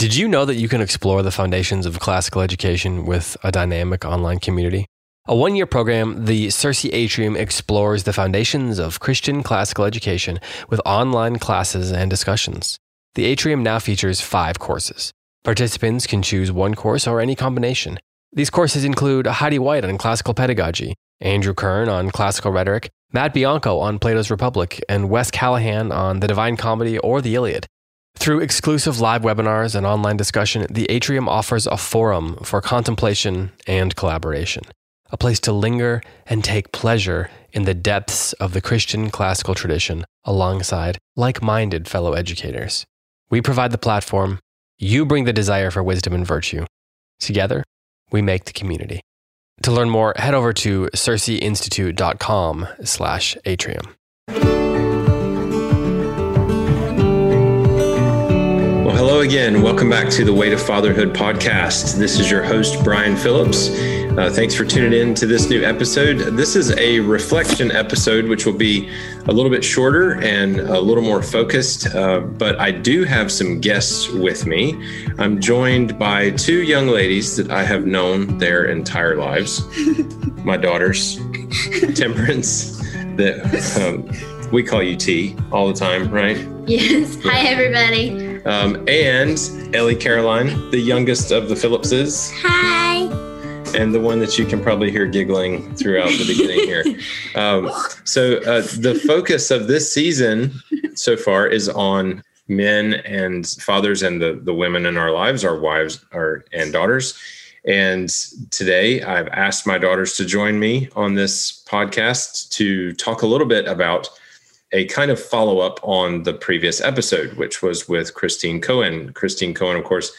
Did you know that you can explore the foundations of classical education with a dynamic online community? A one year program, the Circe Atrium explores the foundations of Christian classical education with online classes and discussions. The Atrium now features five courses. Participants can choose one course or any combination. These courses include Heidi White on classical pedagogy, Andrew Kern on classical rhetoric, Matt Bianco on Plato's Republic, and Wes Callahan on the Divine Comedy or the Iliad. Through exclusive live webinars and online discussion, the Atrium offers a forum for contemplation and collaboration, a place to linger and take pleasure in the depths of the Christian classical tradition alongside like minded fellow educators. We provide the platform, you bring the desire for wisdom and virtue. Together, we make the community. To learn more, head over to circeinstitute.com slash atrium. Hello again. Welcome back to the Weight of Fatherhood podcast. This is your host, Brian Phillips. Uh, thanks for tuning in to this new episode. This is a reflection episode, which will be a little bit shorter and a little more focused, uh, but I do have some guests with me. I'm joined by two young ladies that I have known their entire lives my daughters, Temperance, that um, we call you T all the time, right? Yes. Hi, everybody. Um, and Ellie Caroline, the youngest of the Phillipses. Hi. and the one that you can probably hear giggling throughout the beginning here. Um, so uh, the focus of this season so far is on men and fathers and the the women in our lives, our wives, our and daughters. And today I've asked my daughters to join me on this podcast to talk a little bit about a kind of follow up on the previous episode, which was with Christine Cohen. Christine Cohen, of course,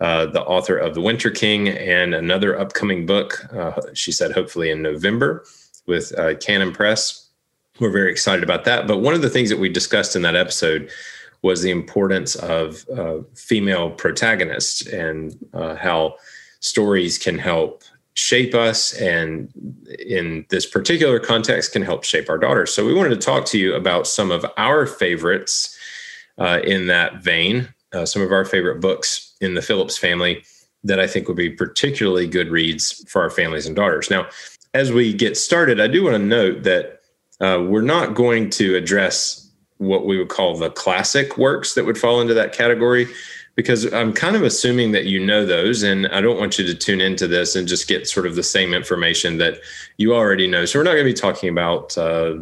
uh, the author of The Winter King and another upcoming book, uh, she said, hopefully in November with uh, Canon Press. We're very excited about that. But one of the things that we discussed in that episode was the importance of uh, female protagonists and uh, how stories can help shape us and in this particular context can help shape our daughters. So we wanted to talk to you about some of our favorites uh, in that vein uh, some of our favorite books in the phillips family that i think would be particularly good reads for our families and daughters. Now as we get started i do want to note that uh, we're not going to address what we would call the classic works that would fall into that category because I'm kind of assuming that you know those, and I don't want you to tune into this and just get sort of the same information that you already know. So we're not going to be talking about, uh,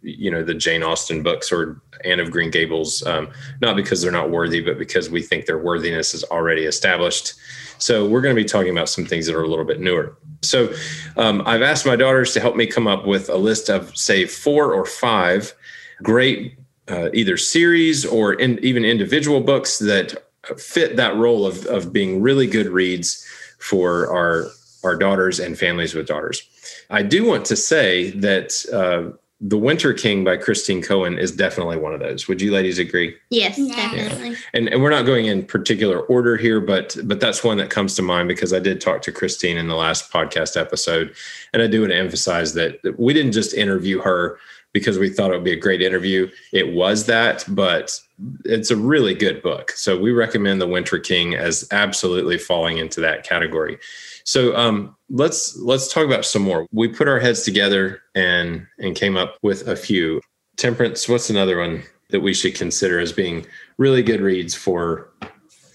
you know, the Jane Austen books or Anne of Green Gables, um, not because they're not worthy, but because we think their worthiness is already established. So we're going to be talking about some things that are a little bit newer. So um, I've asked my daughters to help me come up with a list of, say, four or five great uh, either series or in, even individual books that fit that role of, of being really good reads for our our daughters and families with daughters. I do want to say that uh, the Winter King by Christine Cohen is definitely one of those. Would you ladies agree? Yes, definitely. Yeah. And, and we're not going in particular order here, but but that's one that comes to mind because I did talk to Christine in the last podcast episode, and I do want to emphasize that we didn't just interview her because we thought it would be a great interview. It was that, but it's a really good book. So we recommend The Winter King as absolutely falling into that category. So um, let's let's talk about some more. We put our heads together and and came up with a few. Temperance. What's another one that we should consider as being really good reads for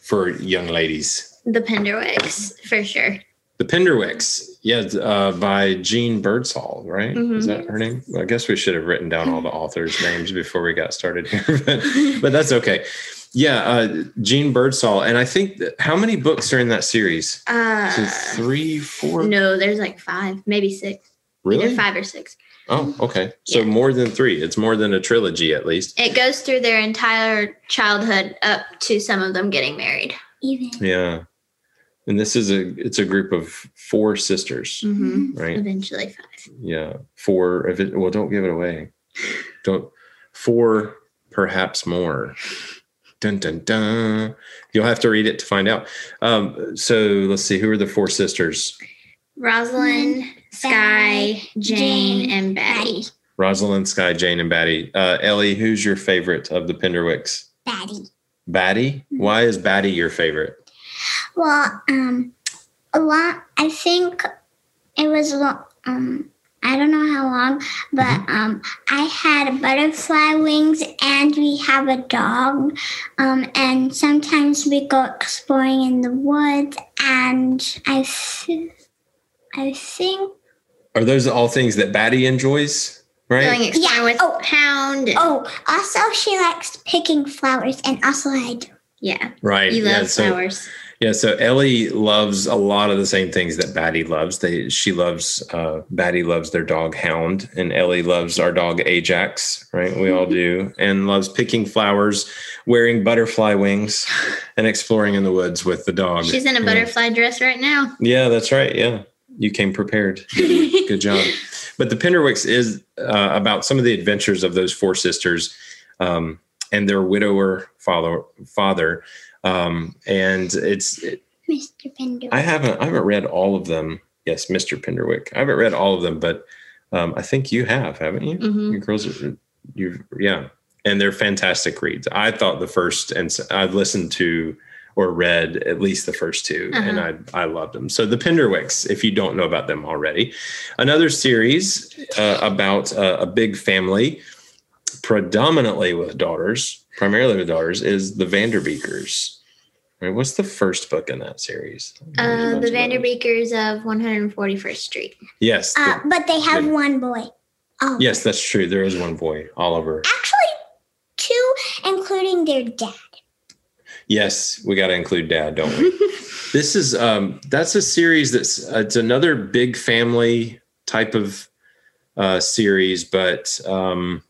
for young ladies? The Penderwicks, for sure. The Penderwicks, yeah, uh, by Jeanne Birdsall, right? Mm-hmm. Is that her name? Well, I guess we should have written down all the authors' names before we got started here, but, but that's okay. Yeah, uh, Jeanne Birdsall, and I think that, how many books are in that series? Uh, so three, four? No, there's like five, maybe six. Really? Either five or six. Oh, okay. So Yeah. more than three. It's more than a trilogy, at least. It goes through their entire childhood up to some of them getting married. Even. Yeah. And this is a it's a group of four sisters, Mm-hmm. right? Eventually five. Yeah, four. If it, well, don't give it away. Don't four, perhaps more. Dun dun dun. You'll have to read it to find out. Um, so let's see. Who are the four sisters? Rosalind, Sky, Jane, Jane, and Batty. Rosalind, Sky, Jane, and Batty. Uh, Ellie, who's your favorite of the Penderwicks? batty Batty. Why is Batty your favorite? Well, um, a lot. I think it was a lot. Um, I don't know how long, but Mm-hmm. um, I had butterfly wings, and we have a dog. Um, and sometimes we go exploring in the woods, and I, th- I think. Are those all things that Batty enjoys? Going Right. exploring Yeah. with Oh. Pound. and- Oh, also she likes picking flowers, and also I do. Yeah. Right. You yeah, love so- flowers. Yeah, so Ellie loves a lot of the same things that Batty loves. They she loves uh Batty loves their dog Hound and Ellie loves our dog Ajax, right? We all do. And loves picking flowers, wearing butterfly wings and exploring in the woods with the dog. She's in a Yeah. butterfly dress right now. Yeah, that's right. Yeah. You came prepared. Good, job. But the Penderwicks is uh, about some of the adventures of those four sisters um, and their widower father father. Um, and it's it, Mr. Pender. I haven't I haven't read all of them. Yes, Mr. Penderwick. I haven't read all of them, but um, I think you have, haven't you? Mhm. You girls are you yeah. And they're fantastic reads. I thought the first and s- I listened to or read at least the first 2 and I I loved them. So the Penderwicks, if you don't know about them already, another series uh, about uh, a big family, predominantly with daughters, primarily with daughters, is the Vanderbeekers. Right, what's the first book in that series? Uh, the bunch of others. Vanderbeekers of 141st Street. Yes, the- Uh, but they have the- one boy. Oh, yes, that's true. There is one boy, Oliver. Actually, two, including their dad. Yes, we got to include Dad, don't we? this is um, that's a series that's uh, it's another big family type of uh, series, but um,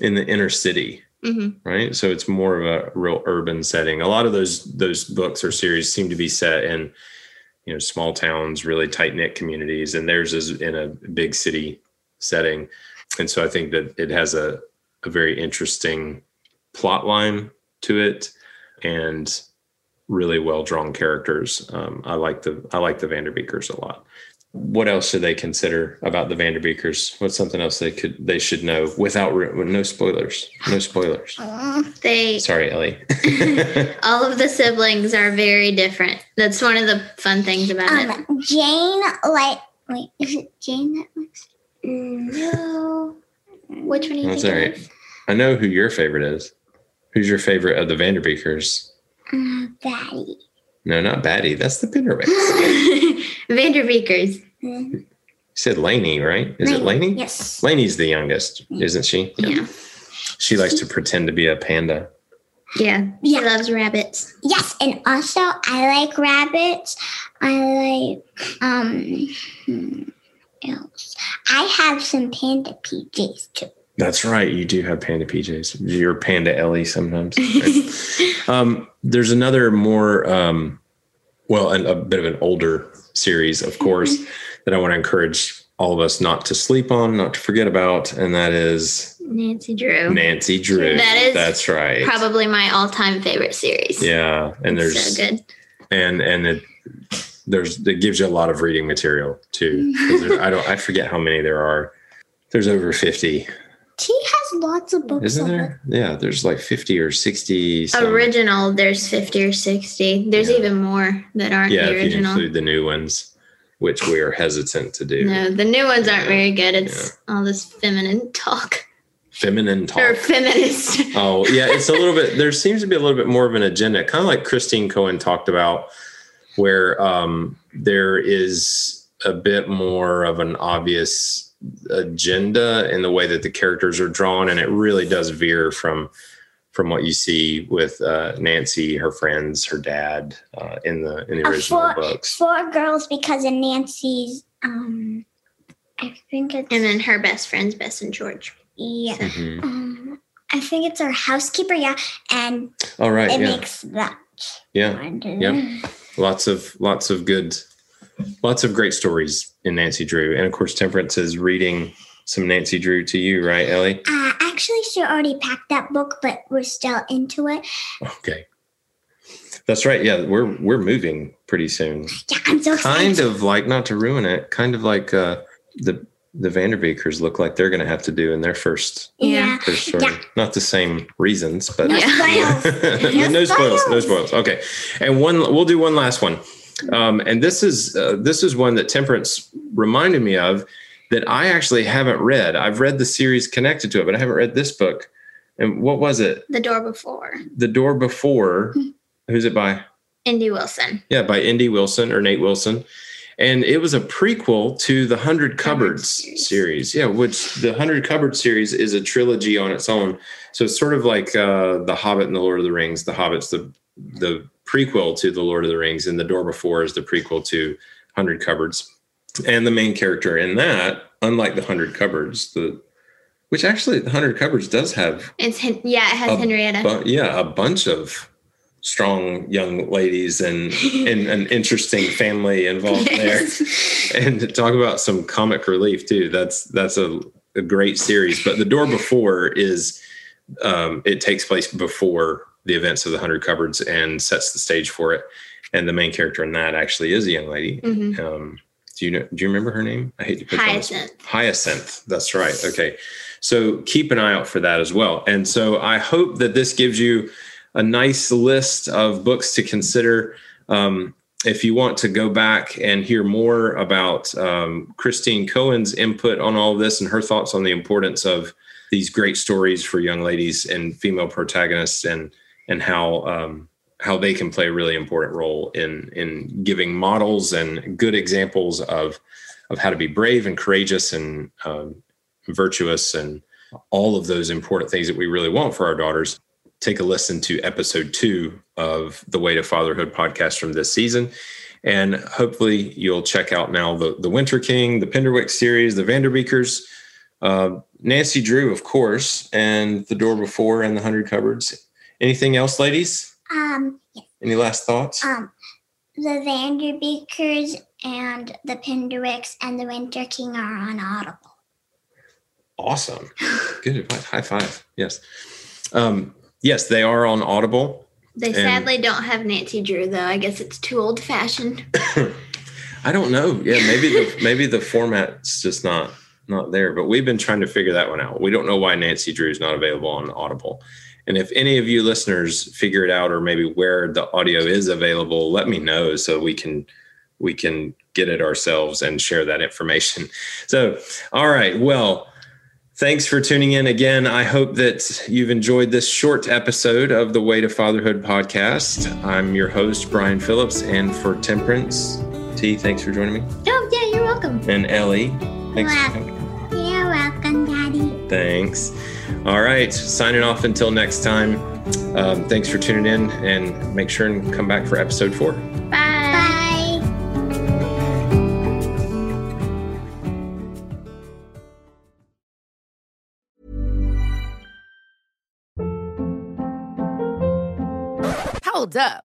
in the inner city. hmm right? So it's more of a real urban setting. A lot of those those books or series seem to be set in you know small towns really tight knit communities and theirs is in a big city setting. And so i think that it has a, a very interesting plot line to it and really well drawn characters. Um, i like the i like the vanderbeekers a lot what else should they consider about the vanderbeekers what's something else they could they should know without ru- no spoilers no spoilers Mm, They Sorry, Ellie. all of the siblings are very different. That's one of the fun things about it. Um, Jane, like, wait, is it Jane that looks? No. Which one do you That's think all right. I know who your favorite is. Who's your favorite of the Vanderbeekers? Uh, Daddy. No, not Batty. That's the Penderwicks. Vanderbeekers. You said Lainey, right? Is it Lainey? Yes. Lainey's the youngest, isn't she? Yeah. She likes to pretend to be a panda. Yeah. Yeah. She loves rabbits. Yes, and also I like rabbits. I like um hmm, else. I have some panda PJs too. That's right. You do have panda PJs. You're panda Ellie sometimes. right? um, there's another more, um, well, an, a bit of an older series, of course, mm-hmm. that I want to encourage all of us not to sleep on, not to forget about, and that is Nancy Drew. Nancy Drew. That is That's right. Probably my all-time favorite series. Yeah, and It's there's so good. and and it there's it gives you a lot of reading material too. I don't I forget how many there are. There's over fifty, She lots of books. isn't of there? Yeah, there's like fifty or sixty. some- Original, there's 50 or 60. There's Yeah. even more that aren't yeah, the if you original. include the new ones, which we are hesitant to do. No, the new ones aren't very good. It's all this feminine talk Feminine talk. or talk. feminist. Oh, yeah, it's a little bit. There seems to be a little bit more of an agenda, kind of like Christine Cohen talked about, where um, there is a bit more of an obvious agenda in the way that the characters are drawn, and it really does veer from from what you see with uh, Nancy, her friends, her dad uh, in the in the Uh, original books. for girls because of Nancy's um I think it's And then her best friend's Bess and George. yeah. Mhm. Um, I think it's our housekeeper. Yeah, and All right. it Yeah. makes that. Yeah. harder. Yep. Lots of lots of good, lots of great stories in Nancy Drew, and of course, Temperance is reading some Nancy Drew to you, right, Ellie? Uh, actually, she already packed that book, but we're still into it. Okay. That's right. Yeah, we're we're moving pretty soon. Yeah, I'm so excited. Kind of like not to ruin it. Kind of like uh, the the Vanderbeekers look like they're going to have to do in their first Yeah. first story. Yeah. Not the same reasons, but No Yeah. spoils. no, No spoils. No spoils. spoils. Okay, and one we'll do one last one, um, and this is uh, this is one that Temperance reminded me of that I actually haven't read. I've read the series connected to it, but I haven't read this book. And what was it? The door before. The Door Before. Who's it by? N.D. Wilson. Yeah, by N.D. Wilson or Nate Wilson. And it was a prequel to the Hundred Cupboards series. series. Yeah, which the Hundred Cupboards series is a trilogy on its own. So it's sort of like uh, The Hobbit and the Lord of the Rings. The Hobbit's the the prequel to the Lord of the Rings, and The Door Before is the prequel to Hundred Cupboards. And the main character in that, unlike the Hundred Cupboards, the which actually the Hundred Cupboards does have It's yeah, it has a Henrietta. bu- yeah, a bunch of strong young ladies and, and an interesting family involved Yes. there. And talk about some comic relief too. That's that's a, a great series. But the door before is um, it takes place before the events of the Hundred Cupboards and sets the stage for it. And the main character in that actually is a young lady. Mhm. Um, do you know? Do you remember her name? I hate to put you on the spot. Hyacinth. Hyacinth. That's right. Okay. So keep an eye out for that as well. And so I hope that this gives you a nice list of books to consider. Um, if you want to go back and hear more about um, Christine Cohen's input on all of this and her thoughts on the importance of these great stories for young ladies and female protagonists and and how um, how they can play a really important role in in giving models and good examples of of how to be brave and courageous and um, virtuous and all of those important things that we really want for our daughters. Take a listen to episode two of the Weight of Fatherhood podcast from this season. And hopefully you'll check out now the, the Winter King, the Penderwick series, the Vanderbeekers, uh, Nancy Drew, of course, and The Door Before and the Hundred Cupboards. Anything else, ladies? Um, yeah. Any last thoughts? um, the Vanderbeekers and the Penderwicks and the Winter King are on Audible. Awesome. Good advice. High five. Yes. Um, yes, they are on Audible. They And- sadly don't have Nancy Drew though. I guess it's too old fashioned. I don't know. Yeah, maybe the maybe the format's just not not there. But we've been trying to figure that one out. We don't know why Nancy Drew is not available on Audible. And if any of you listeners figure it out, or maybe where the audio is available, let me know so we can we can get it ourselves and share that information. So, all right. Well, thanks for tuning in again. I hope that you've enjoyed this short episode of the Weight of Fatherhood podcast. I'm your host, Brian Phillips, and for Temperance, T, thanks for joining me. Oh yeah, you're welcome. And Ellie, thanks for Wow. Coming. You're welcome, Daddy. Thanks. All right. Signing off until next time. Um, thanks for tuning in and make sure and come back for episode four. Bye. Bye. Hold up.